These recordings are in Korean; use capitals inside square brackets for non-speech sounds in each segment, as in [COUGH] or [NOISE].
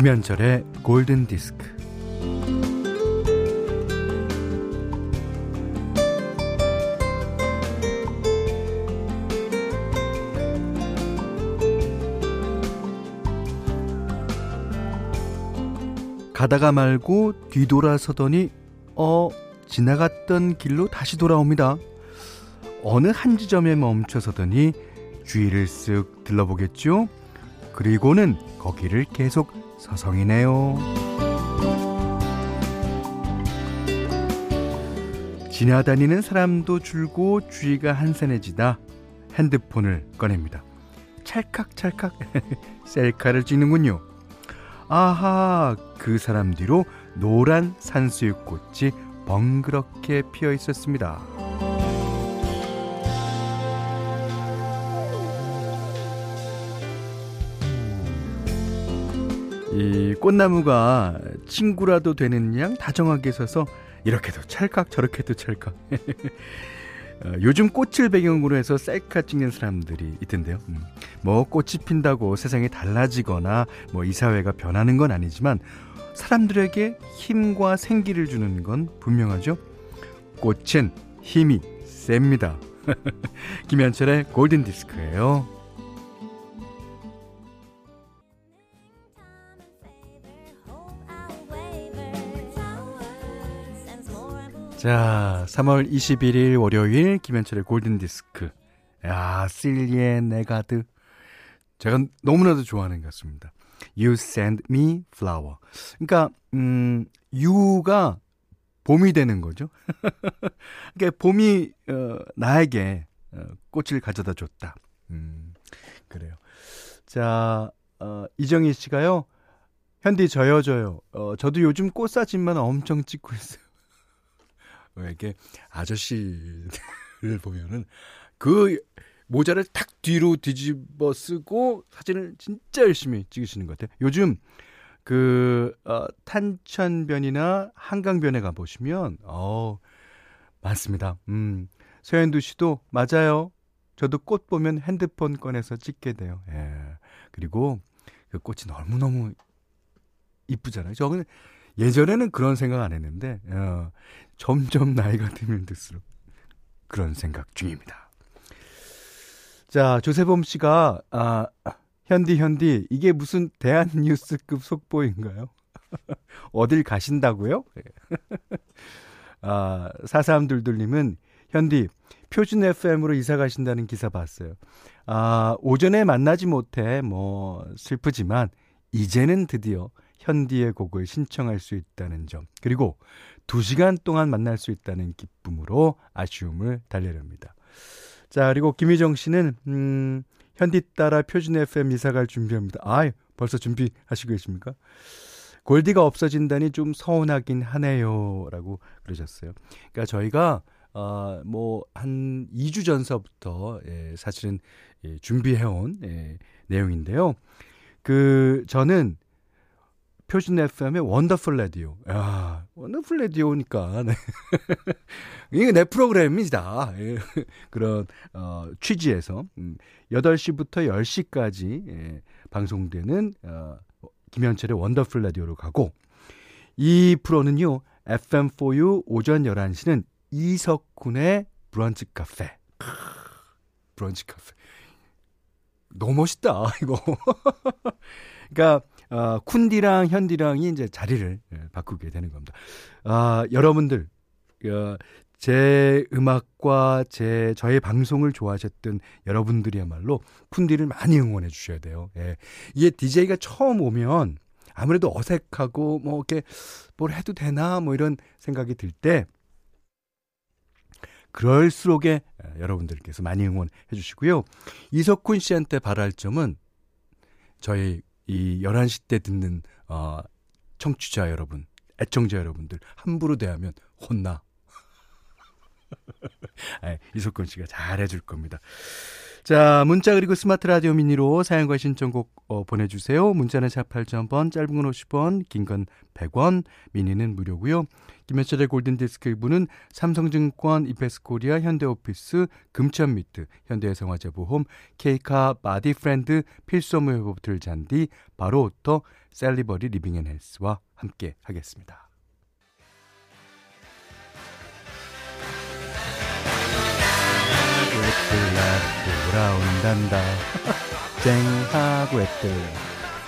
김현철의 골든 디스크. 가다가 말고 뒤돌아서더니 어 지나갔던 길로 다시 돌아옵니다. 어느 한 지점에 멈춰서더니 주위를 쓱 들러보겠죠. 그리고는 거기를 계속 서성이네요. 지나다니는 사람도 줄고 주위가 한산해지다 핸드폰을 꺼냅니다. 찰칵찰칵 [LAUGHS] 셀카를 찍는군요. 아하, 그 사람 뒤로 노란 산수유꽃이 벙그렇게 피어 있었습니다. 이 꽃나무가 친구라도 되는 양 다정하게 서서 이렇게도 찰칵 저렇게도 찰칵. [LAUGHS] 어, 요즘 꽃을 배경으로 해서 셀카 찍는 사람들이 있던데요. 음. 뭐 꽃이 핀다고 세상이 달라지거나 뭐 이 사회가 변하는 건 아니지만 사람들에게 힘과 생기를 주는 건 분명하죠. 꽃은 힘이 셉니다. [LAUGHS] 김현철의 골든 디스크예요. 자, 3월 21일 월요일 김현철의 골든 디스크. 야, 실리의 네가드. 제가 너무나도 좋아하는 것 같습니다. You send me flower. 그러니까 음, you가 봄이 되는 거죠. [LAUGHS] 그러니까 봄이 어, 나에게 어, 꽃을 가져다 줬다. 음, 그래요. 자, 어, 이정희 씨가요. 현디 저요 저요. 어, 저도 요즘 꽃사진만 엄청 찍고 있어요. 이렇게 아저씨를 [LAUGHS] 보면은 그 모자를 탁 뒤로 뒤집어 쓰고 사진을 진짜 열심히 찍으시는 것 같아요. 요즘 그 어, 탄천변이나 한강변에 가 보시면 어 많습니다. 음. 서현두 씨도 맞아요. 저도 꽃 보면 핸드폰 꺼내서 찍게 돼요. 예. 그리고 그 꽃이 너무너무 이쁘잖아요. 저는 예전에는 그런 생각 안 했는데 어, 점점 나이가 들면 들수록 그런 생각 중입니다. 자, 조세범 씨가 아, 현디 현디 이게 무슨 대한 뉴스급 속보인가요? [LAUGHS] 어딜 가신다고요? [LAUGHS] 아, 사삼둘둘님은 현디 표준 FM으로 이사 가신다는 기사 봤어요. 아, 오전에 만나지 못해 뭐 슬프지만 이제는 드디어 현디의 곡을 신청할 수 있다는 점, 그리고 2시간 동안 만날 수 있다는 기쁨으로 아쉬움을 달래렵니다. 자, 그리고 김희정 씨는, 음, 현디 따라 표준 FM 이사 갈 준비합니다. 아 벌써 준비하시고 계십니까? 골디가 없어진다니 좀 서운하긴 하네요. 라고 그러셨어요. 그러니까 저희가, 어, 뭐, 한 2주 전서부터, 예, 사실은, 예, 준비해온, 예, 내용인데요. 그, 저는 표준 FM의 Wonderful 라디오. 야, Wonderful 라디오니까. 네. [LAUGHS] 이게 내 프로그램이다. 예. 그런, 어, 취지에서, 음, 8시부터 10시까지, 예, 방송되는, 어, 김현철의 Wonderful 라디오로 가고, 이 프로는요, FM4U 오전 11시는 이석훈의 브런치 카페. 브런치 카페. 너무 멋있다, [LAUGHS] 이거. 그러니까 어, 쿤디랑 현디랑이 이제 자리를 예, 바꾸게 되는 겁니다. 아, 여러분들 어, 제 음악과 제 저의 방송을 좋아하셨던 여러분들이야말로 쿤디를 많이 응원해 주셔야 돼요. 예. 이게 DJ가 처음 오면 아무래도 어색하고 뭐 이렇게 뭘 해도 되나 뭐 이런 생각이 들 때 그럴수록에 예, 여러분들께서 많이 응원해 주시고요. 이석훈 씨한테 바랄 점은 저희 이 11시 때 듣는 어 청취자 여러분, 애청자 여러분들 함부로 대하면 혼나. [LAUGHS] 네, 이석근 씨가 잘해 줄 겁니다. 자, 문자 그리고 스마트 라디오 미니로 사연과 신청곡 어, 보내주세요. 문자는 샵 8000번, 짧은 건 50원, 긴 건 100원, 미니는 무료고요. 김현철의 Golden Disc 1부는 삼성증권, 이페스코리아, 현대오피스, 금천미트, 현대해성화재보험, 케이카, 바디프렌드, 필수업무 회복틀 잔디, 바로오터, 셀리버리 리빙앤헬스와 함께 하겠습니다. 해뜰날 돌아온단다. 쨍하고 해뜰.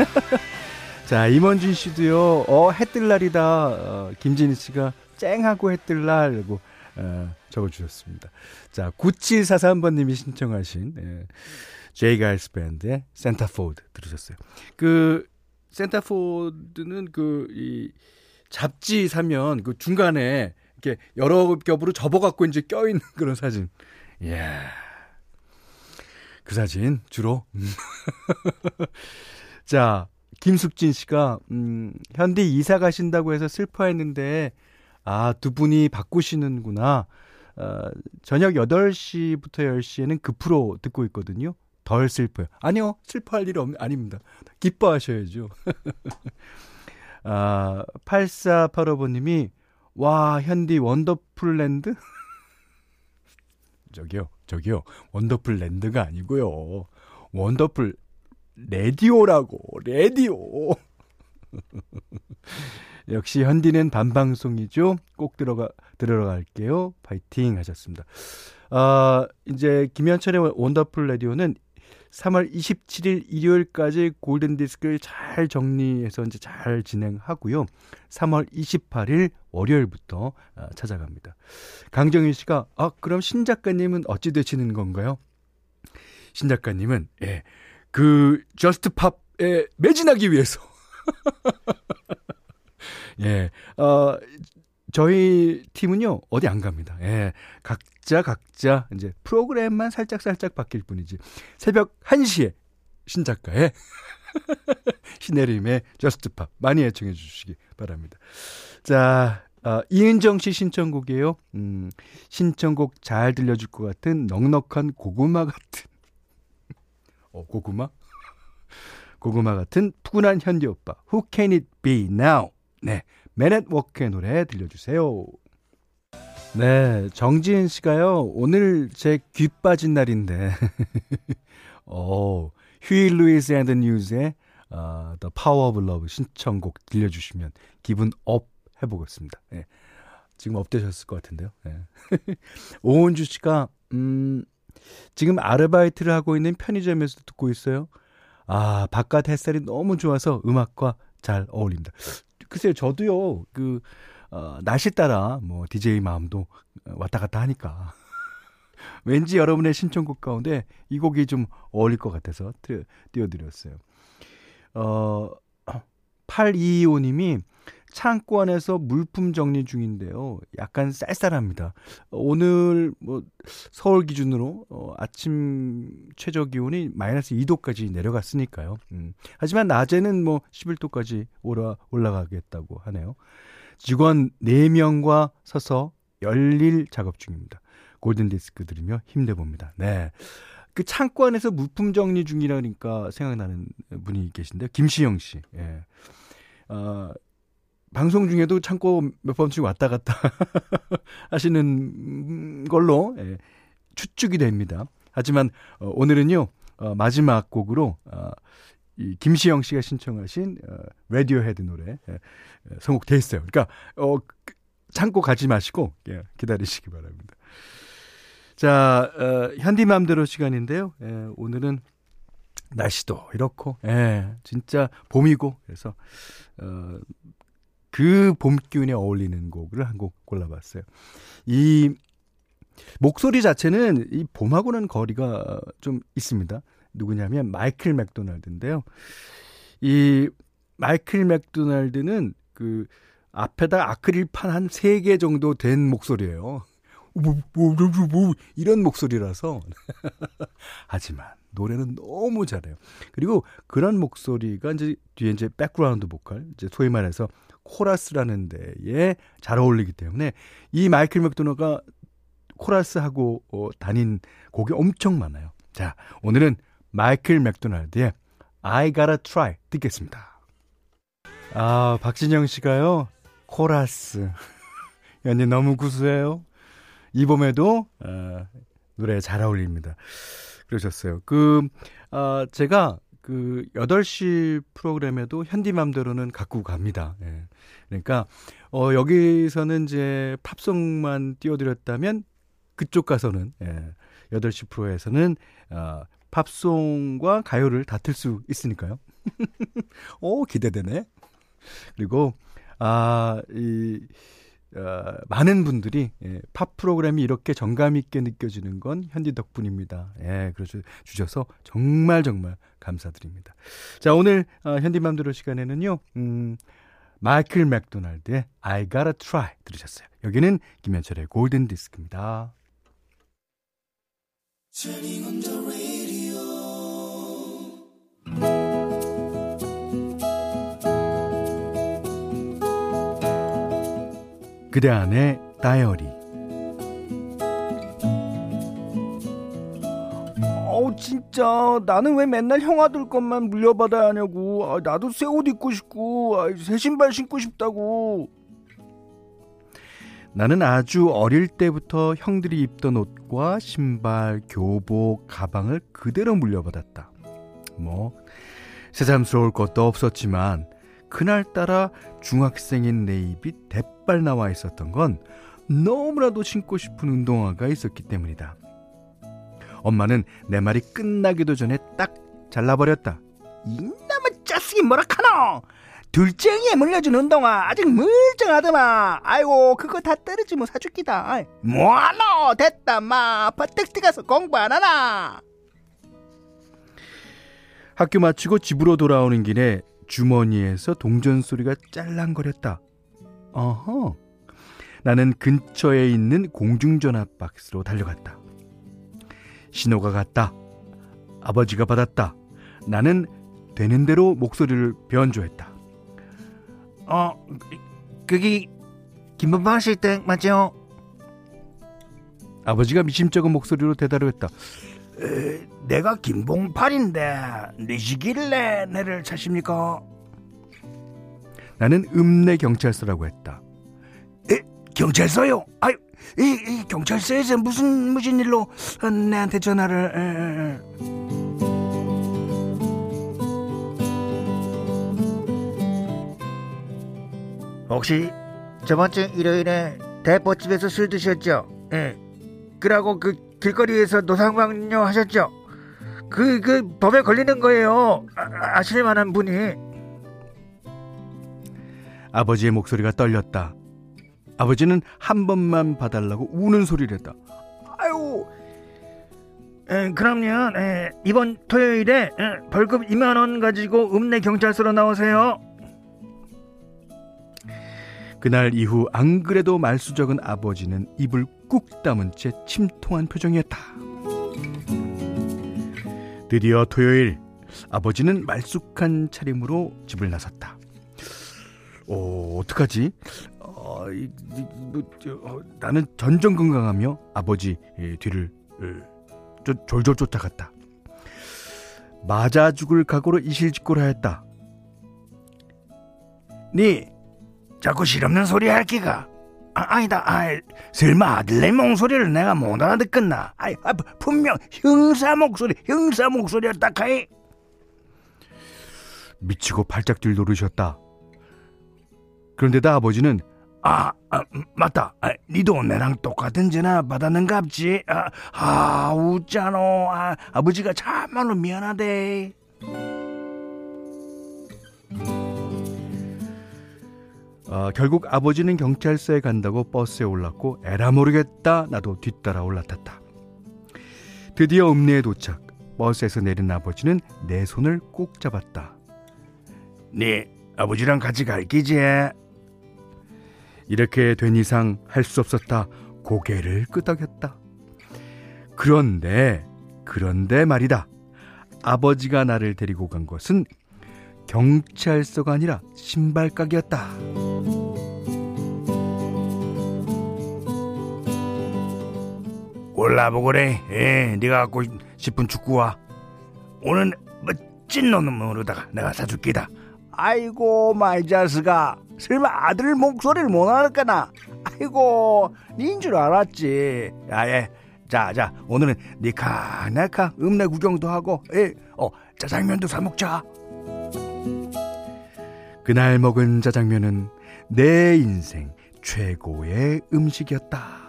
[LAUGHS] 자, 임원준 씨도요, 어, 해뜰날이다. 어, 김진희 씨가 쨍하고 해뜰날고 어, 적어주셨습니다. 자, 9743번님이 신청하신, 예, J. Geils Band의 Centerfold 들으셨어요. 그, Centerfold는 그, 이, 잡지 사면 그 중간에 이렇게 여러 겹으로 접어갖고 이제 껴있는 그런 사진. 이야. 그 사진, 주로. [LAUGHS] 자, 김숙진 씨가, 음, 현디 이사 가신다고 해서 슬퍼했는데, 아, 두 분이 바꾸시는구나. 어, 저녁 8시부터 10시에는 급프로 듣고 있거든요. 덜 슬퍼요. 아니요, 슬퍼할 일 없, 아닙니다. 기뻐하셔야죠. [LAUGHS] 아, 8485번님이, 와, 현디 Wonderful Land? [LAUGHS] 저기요, 저기요. Wonderful Land가 아니고요. Wonderful Radio라고, Radio. [LAUGHS] 역시 현디는 밤방송이죠. 꼭 들어가, 들어갈게요. 파이팅 하셨습니다. 아, 이제 김현철의 Wonderful Radio는 3월 27일 일요일까지 Golden Disc를 잘 정리해서 이제 잘 진행하고요. 3월 28일 월요일부터 아, 찾아갑니다. 강정희 씨가 아 그럼 신 작가님은 어찌 되시는 건가요? 신 작가님은 예. 그 저스트 팝에 매진하기 위해서 [LAUGHS] 예. 어 저희 팀은요, 어디 안 갑니다. 예. 각자, 각자, 이제 프로그램만 살짝 살짝 바뀔 뿐이지. 새벽 1시에 신작가의 [LAUGHS] 신혜림의 Just Pop 많이 애청해 주시기 바랍니다. 자, 어, 이은정 씨 신청곡이에요. 음, 신청곡 잘 들려줄 것 같은 넉넉한 고구마 같은. 어, 고구마? 고구마 같은 푸근한 현디 오빠. Who can it be now? 네. Men at Work의 노래 들려주세요. 네, 정지은 씨가요, 오늘 제 귀 빠진 날인데, [LAUGHS] 어, 휴이 루이스 앤 더 뉴스의 어, The Power of Love 신청곡 들려주시면 기분 up 해보겠습니다. 네. 지금 up되셨을 것 같은데요. 네. [LAUGHS] 오은주 씨가, 음, 지금 아르바이트를 하고 있는 편의점에서 듣고 있어요. 아, 바깥 햇살이 너무 좋아서 음악과 잘 어울립니다. 글쎄요, 저도요, 그, 어, 날씨 따라 뭐 DJ 마음도 왔다 갔다 하니까. [LAUGHS] 왠지 여러분의 신청곡 가운데 이 곡이 좀 어울릴 것 같아서 띄워드렸어요. 어, 8225님이 창고 안에서 물품 정리 중인데요. 약간 쌀쌀합니다. 오늘 뭐 서울 기준으로 어, 아침 최저 기온이 마이너스 2도까지 내려갔으니까요. 음. 하지만 낮에는 뭐 11도까지 올라 올라가겠다고 하네요. 직원 4명과 서서 열일 작업 중입니다. 골든 디스크 들으며 힘내 봅니다. 네. 그 창고 안에서 물품 정리 중이라니까 생각나는 분이 계신데 김시영 씨. 예. 어, 방송 중에도 창고 몇 번씩 왔다 갔다 [LAUGHS] 하시는 걸로 예, 추측이 됩니다. 하지만 어, 오늘은요 어, 마지막 곡으로 어, 이 김시영 씨가 신청하신 어, 라디오헤드 노래 예, 선곡돼 있어요. 그러니까 어, 그, 창고 가지 마시고 예, 기다리시기 바랍니다. 자, 어, 현디맘대로 시간인데요. 예, 오늘은 날씨도 이렇고, 예, 진짜 봄이고, 그래서, 어, 그 봄 기운에 어울리는 곡을 한 곡 골라봤어요. 이 목소리 자체는 이 봄하고는 거리가 좀 있습니다. 누구냐면 마이클 맥도날드인데요. 이 마이클 맥도날드는 그 앞에다 아크릴판 한 3개 정도 댄 목소리예요. 뭐, 뭐, 뭐, 뭐, 이런 목소리라서. [LAUGHS] 하지만 노래는 너무 잘해요. 그리고 그런 목소리가 이제 뒤에 이제 백그라운드 보컬, 이제 소위 말해서 코러스라는 데에 잘 어울리기 때문에 이 마이클 맥도날드가 코러스하고 어, 다닌 곡이 엄청 많아요. 자, 오늘은 마이클 맥도날드의 I Gotta Try 듣겠습니다. 아, 박진영 씨가요, 코라스. [LAUGHS] 연님 너무 구수해요. 이 봄에도, 어, 노래 잘 어울립니다. 그러셨어요. 그, 어, 제가 그 8시 프로그램에도 현디맘대로는 갖고 갑니다. 예. 그러니까 어 여기서는 이제 팝송만 띄워드렸다면 그쪽 가서는 예. 8시 프로에서는 어 팝송과 가요를 다 틀 수 있으니까요. [LAUGHS] 오, 기대되네. 그리고 아이 어, 많은 분들이 예, 팝 프로그램이 이렇게 정감 있게 느껴지는 건 현디 덕분입니다. 예, 그래서 주셔서 정말 정말 감사드립니다. 자, 오늘 어, 현디맘대로 시간에는요. 음, 마이클 맥도날드의 I Gotta Try 들으셨어요. 여기는 김현철의 골든 디스크입니다. 그대 안의 다이어리. 어우 진짜. 나는 왜 맨날 형 아들 것만 물려받아야 하냐고. 아, 나도 새 옷 입고 싶고 아, 새 신발 신고 싶다고. 나는 아주 어릴 때부터 형들이 입던 옷과 신발, 교복, 가방을 그대로 물려받았다. 뭐 새삼스러울 것도 없었지만 그날따라 중학생인 내 입이 대빨 나와 있었던 건 너무나도 신고 싶은 운동화가 있었기 때문이다. 엄마는 내 말이 끝나기도 전에 딱 잘라버렸다. 이놈의 짜식이 뭐라 카노! 둘째에 물려준 운동화 아직 멀쩡하더만 아이고 그거 다 떨어지면 사줄기다 뭐하노 됐다 마 버뜩 뛰가서 공부 안 하나 학교 마치고 집으로 돌아오는 길에 주머니에서 동전 소리가 짤랑거렸다. 어허. 나는 근처에 있는 공중전화 박스로 달려갔다. 신호가 갔다. 아버지가 받았다. 나는 되는 대로 목소리를 변조했다. 어, 그게 김범방 씨댁 맞죠? 아버지가 미심쩍은 목소리로 대답했다. 에, 내가 김봉팔인데 니시길래 내를 찾습니까? 나는 읍내 경찰서라고 했다. 에? 경찰서요? 아이, 이, 이 경찰서에서 무슨 무슨 일로 내한테 전화를? 에, 에. 혹시 저번 주 일요일에 대포집에서 술 드셨죠? 예. 그러고 그 길거리에서 노상방뇨 하셨죠? 그, 그, 법에 걸리는 거예요. 아, 아실 만한 분이. 아버지의 목소리가 떨렸다. 아버지는 한 번만 봐달라고 우는 소리를 했다. 아유, 에, 그럼요. 에, 이번 토요일에 에, 벌금 2만 원 가지고 읍내 경찰서로 나오세요. 그날 이후 안 그래도 말수적은 아버지는 입을 꾹 다문 채 침통한 표정이었다. 드디어 토요일 아버지는 말쑥한 차림으로 집을 나섰다. 오, 어떡하지? 어, 이, 이, 뭐, 어, 나는 전전 건강하며 아버지 뒤를 어, 졸졸 쫓아갔다. 맞아 죽을 각오로 이실직고를 하였다. 니 자꾸 실없는 소리 할 기가. 아, 니다 아, 설마 아들내 목소리를 내가 못 알아듣겠나? 아, 아, 분명 형사 목소리, 형사 목소리였다 카이. 미치고 팔짝 뛸 노르셨다. 그런데다 아버지는 아, 아 맞다. 아, 니도 내랑 똑같은 전화 받았는갑지. 아, 아 웃자노. 아, 아버지가 참말로 미안하대. 어, 결국 아버지는 경찰서에 간다고 버스에 올랐고 에라 모르겠다 나도 뒤따라 올라탔다. 드디어 읍내에 도착. 버스에서 내린 아버지는 내 손을 꼭 잡았다. 네 아버지랑 같이 갈 기지? 이렇게 된 이상 할 수 없었다. 고개를 끄덕였다. 그런데 그런데 말이다. 아버지가 나를 데리고 간 것은 경찰서가 아니라 신발 가게였다. 올라보고래. 예, 네가 갖고 10분 축구와 오늘 멋진 놈으로다가 내가 사줄기다. 아이고 마이 자스가 설마 아들 목소리를 못 알았거나. 아이고 닌줄 알았지. 야예. 자자 오늘은 니카나카 읍내 구경도 하고 에, 어 짜장면도 사 먹자 그날 먹은 짜장면은 내 인생 최고의 음식이었다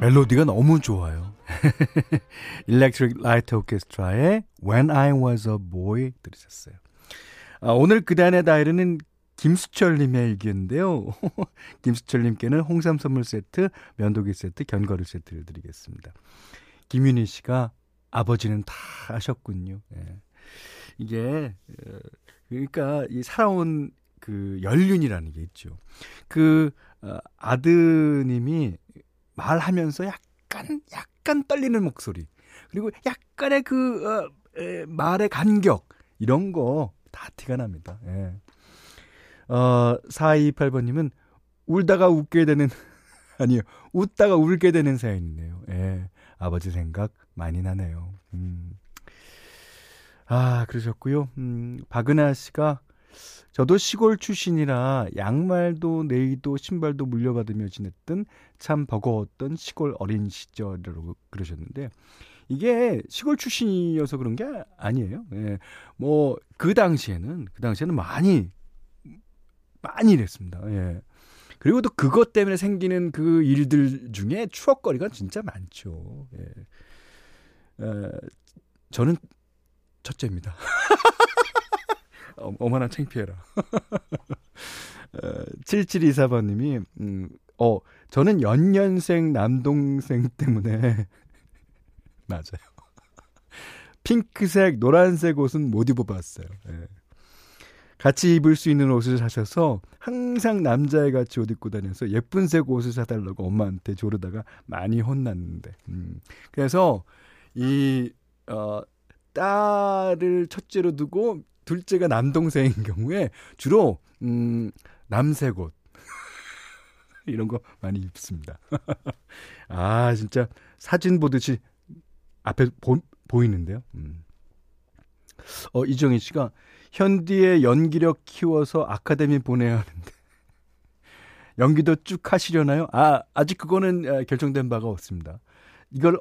멜로디가 너무 좋아요 [LAUGHS] Electric Light Orchestra의 When I Was a Boy 들으셨어요 아, 오늘 그단의 다이르는 김수철님의 일기인데요. [LAUGHS] 김수철님께는 홍삼 선물 세트, 면도기 세트, 견과류 세트를 드리겠습니다. 김윤희 씨가 아버지는 다 하셨군요. 예. 이게 어, 그러니까 이 살아온 그 연륜이라는 게 있죠. 그 어, 아드님이 말하면서 약간 약간 떨리는 목소리 그리고 약간의 그 어, 에, 말의 간격 이런 거 다 티가 납니다. 예. 어, 4228번님은 울다가 웃게 되는, [LAUGHS] 아니요, 웃다가 울게 되는 사연이네요. 예. 아버지 생각 많이 나네요. 음. 아, 그러셨고요. 음, 박은하 씨가 저도 시골 출신이라 양말도 네이도 신발도 물려받으며 지냈던 참 버거웠던 시골 어린 시절이라고 그러셨는데 이게 시골 출신이어서 그런 게 아니에요. 예. 뭐, 그 당시에는, 그 당시에는 많이, 많이 이랬습니다. 예. 그리고 또 그것 때문에 생기는 그 일들 중에 추억거리가 진짜 많죠. 예. 에, 저는 첫째입니다. [LAUGHS] 어, 어머나 창피해라. [LAUGHS] 어, 7724번님이, 음, 어, 저는 연년생 남동생 때문에 [LAUGHS] 맞아요. 핑크색, 노란색 옷은 못 입어봤어요. 예. 같이 입을 수 있는 옷을 사셔서 항상 남자애 같이 옷 입고 다녀서 예쁜 색 옷을 사달라고 엄마한테 조르다가 많이 혼났는데. 음. 그래서 이, 어, 딸을 첫째로 두고 둘째가 남동생인 경우에 주로, 음, 남색 옷. [LAUGHS] 이런 거 많이 입습니다. [LAUGHS] 아, 진짜 사진 보듯이 앞에 보, 보이는데요. 음. 어, 이정희 씨가 현디의 연기력 키워서 아카데미 보내야 하는데 [LAUGHS] 연기도 쭉 하시려나요? 아, 아직 그거는 결정된 바가 없습니다. 이걸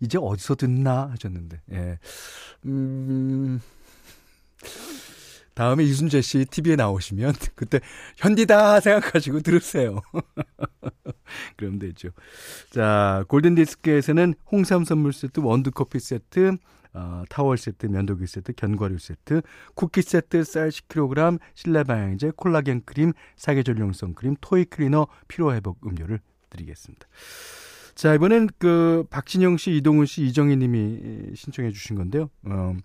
이제 어디서 듣나 하셨는데. 예. 음. 다음에 이순재 씨 TV에 나오시면 [LAUGHS] 그때 현디다 생각하시고 들으세요. [LAUGHS] 그럼 되죠. 자, 골든디스크에서는 홍삼 선물 세트, 원두커피 세트, 어, 타월 세트, 면도기 세트, 견과류 세트, 쿠키 세트, 쌀 10kg, 실내 방향제, 콜라겐 크림, 사계절용 선크림, toy cleaner, 피로 회복 음료를 드리겠습니다. 자, 이번엔 그 박진영 씨, 이동훈 씨, 이정희 님이 신청해 주신 건데요. 어,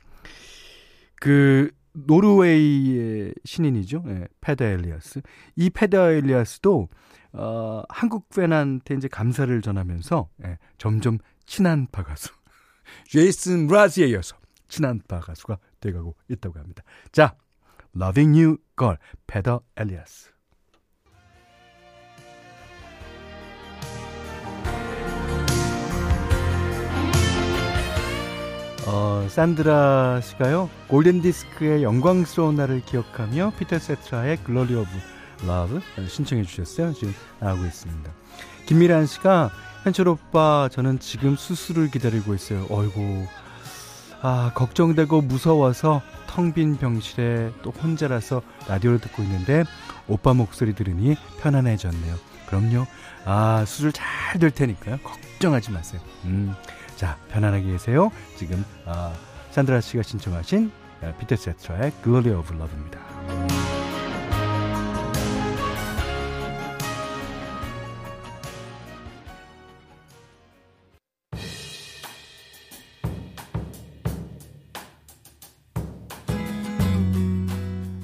그 노르웨이의 신인이죠. 예, 페더 엘리아스. 이 페더 엘리아스도 어, 한국 팬한테 이제 감사를 전하면서 예, 점점 친한 파 가수 [LAUGHS] 제이슨 므라즈에 이어서 친한 파 가수가 돼가고 있다고 합니다. 자, Loving You Girl, 페더 엘리아스. 어, 산드라 씨가요. 골든 디스크의 영광스러운 날을 기억하며 피터 세테라의 Glory of Love 신청해 주셨어요. 지금 나오고 있습니다. 김미란 씨가 현철 오빠 저는 지금 수술을 기다리고 있어요. 어이고 아 걱정되고 무서워서 텅 빈 병실에 또 혼자라서 라디오를 듣고 있는데 오빠 목소리 들으니 편안해졌네요. 그럼요. 아 수술 잘 될 테니까요. 걱정하지 마세요. 음. 자, 편안하게 계세요. 지금 어, 산드라 씨가 신청하신 어, 피터 세트라의 Glory of Love입니다.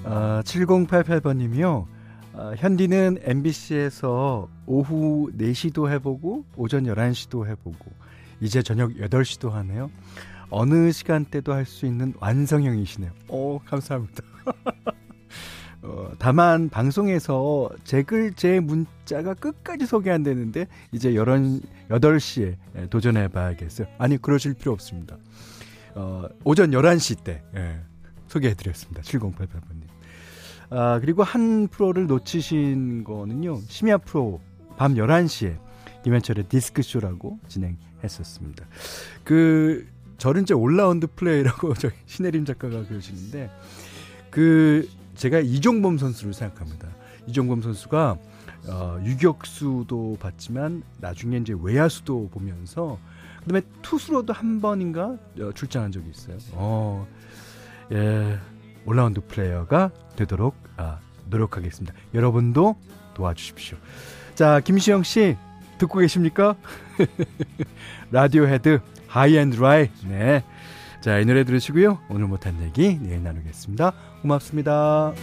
어, 7088번님이요. 어, 현디는 MBC에서 오후 4시도 해보고 오전 11시도 해보고 이제 저녁 8시도 하네요. 어느 시간대도 할 수 있는 완성형이시네요. 오, 감사합니다. [LAUGHS] 어, 다만 방송에서 제 글, 제 문자가 끝까지 소개 안 되는데 이제 11, 8시에 예, 도전해 봐야겠어요. 아니, 그러실 필요 없습니다. 어, 오전 11시 때 예, 소개해 드렸습니다. 7088번님. 아, 그리고 한 프로를 놓치신 거는요. 심야 프로 밤 11시에 김현철의 디스크쇼라고 진행 했었습니다. 그 저는 이제 올라운드 플레이어라고 [LAUGHS] 저희 신혜림 작가가 그러시는데 그 제가 이종범 선수를 생각합니다. 이종범 선수가 어, 유격수도 봤지만 나중에 이제 외야수도 보면서 그다음에 투수로도 한 번인가 어, 출장한 적이 있어요. 어, 예, 올라운드 플레이어가 되도록 아, 노력하겠습니다. 여러분도 도와주십시오. 자, 김시영 씨 듣고 계십니까? [LAUGHS] 라디오헤드 High and Dry. 네. 자, 이 노래 들으시고요. 오늘 못한 얘기 내일 나누겠습니다. 고맙습니다.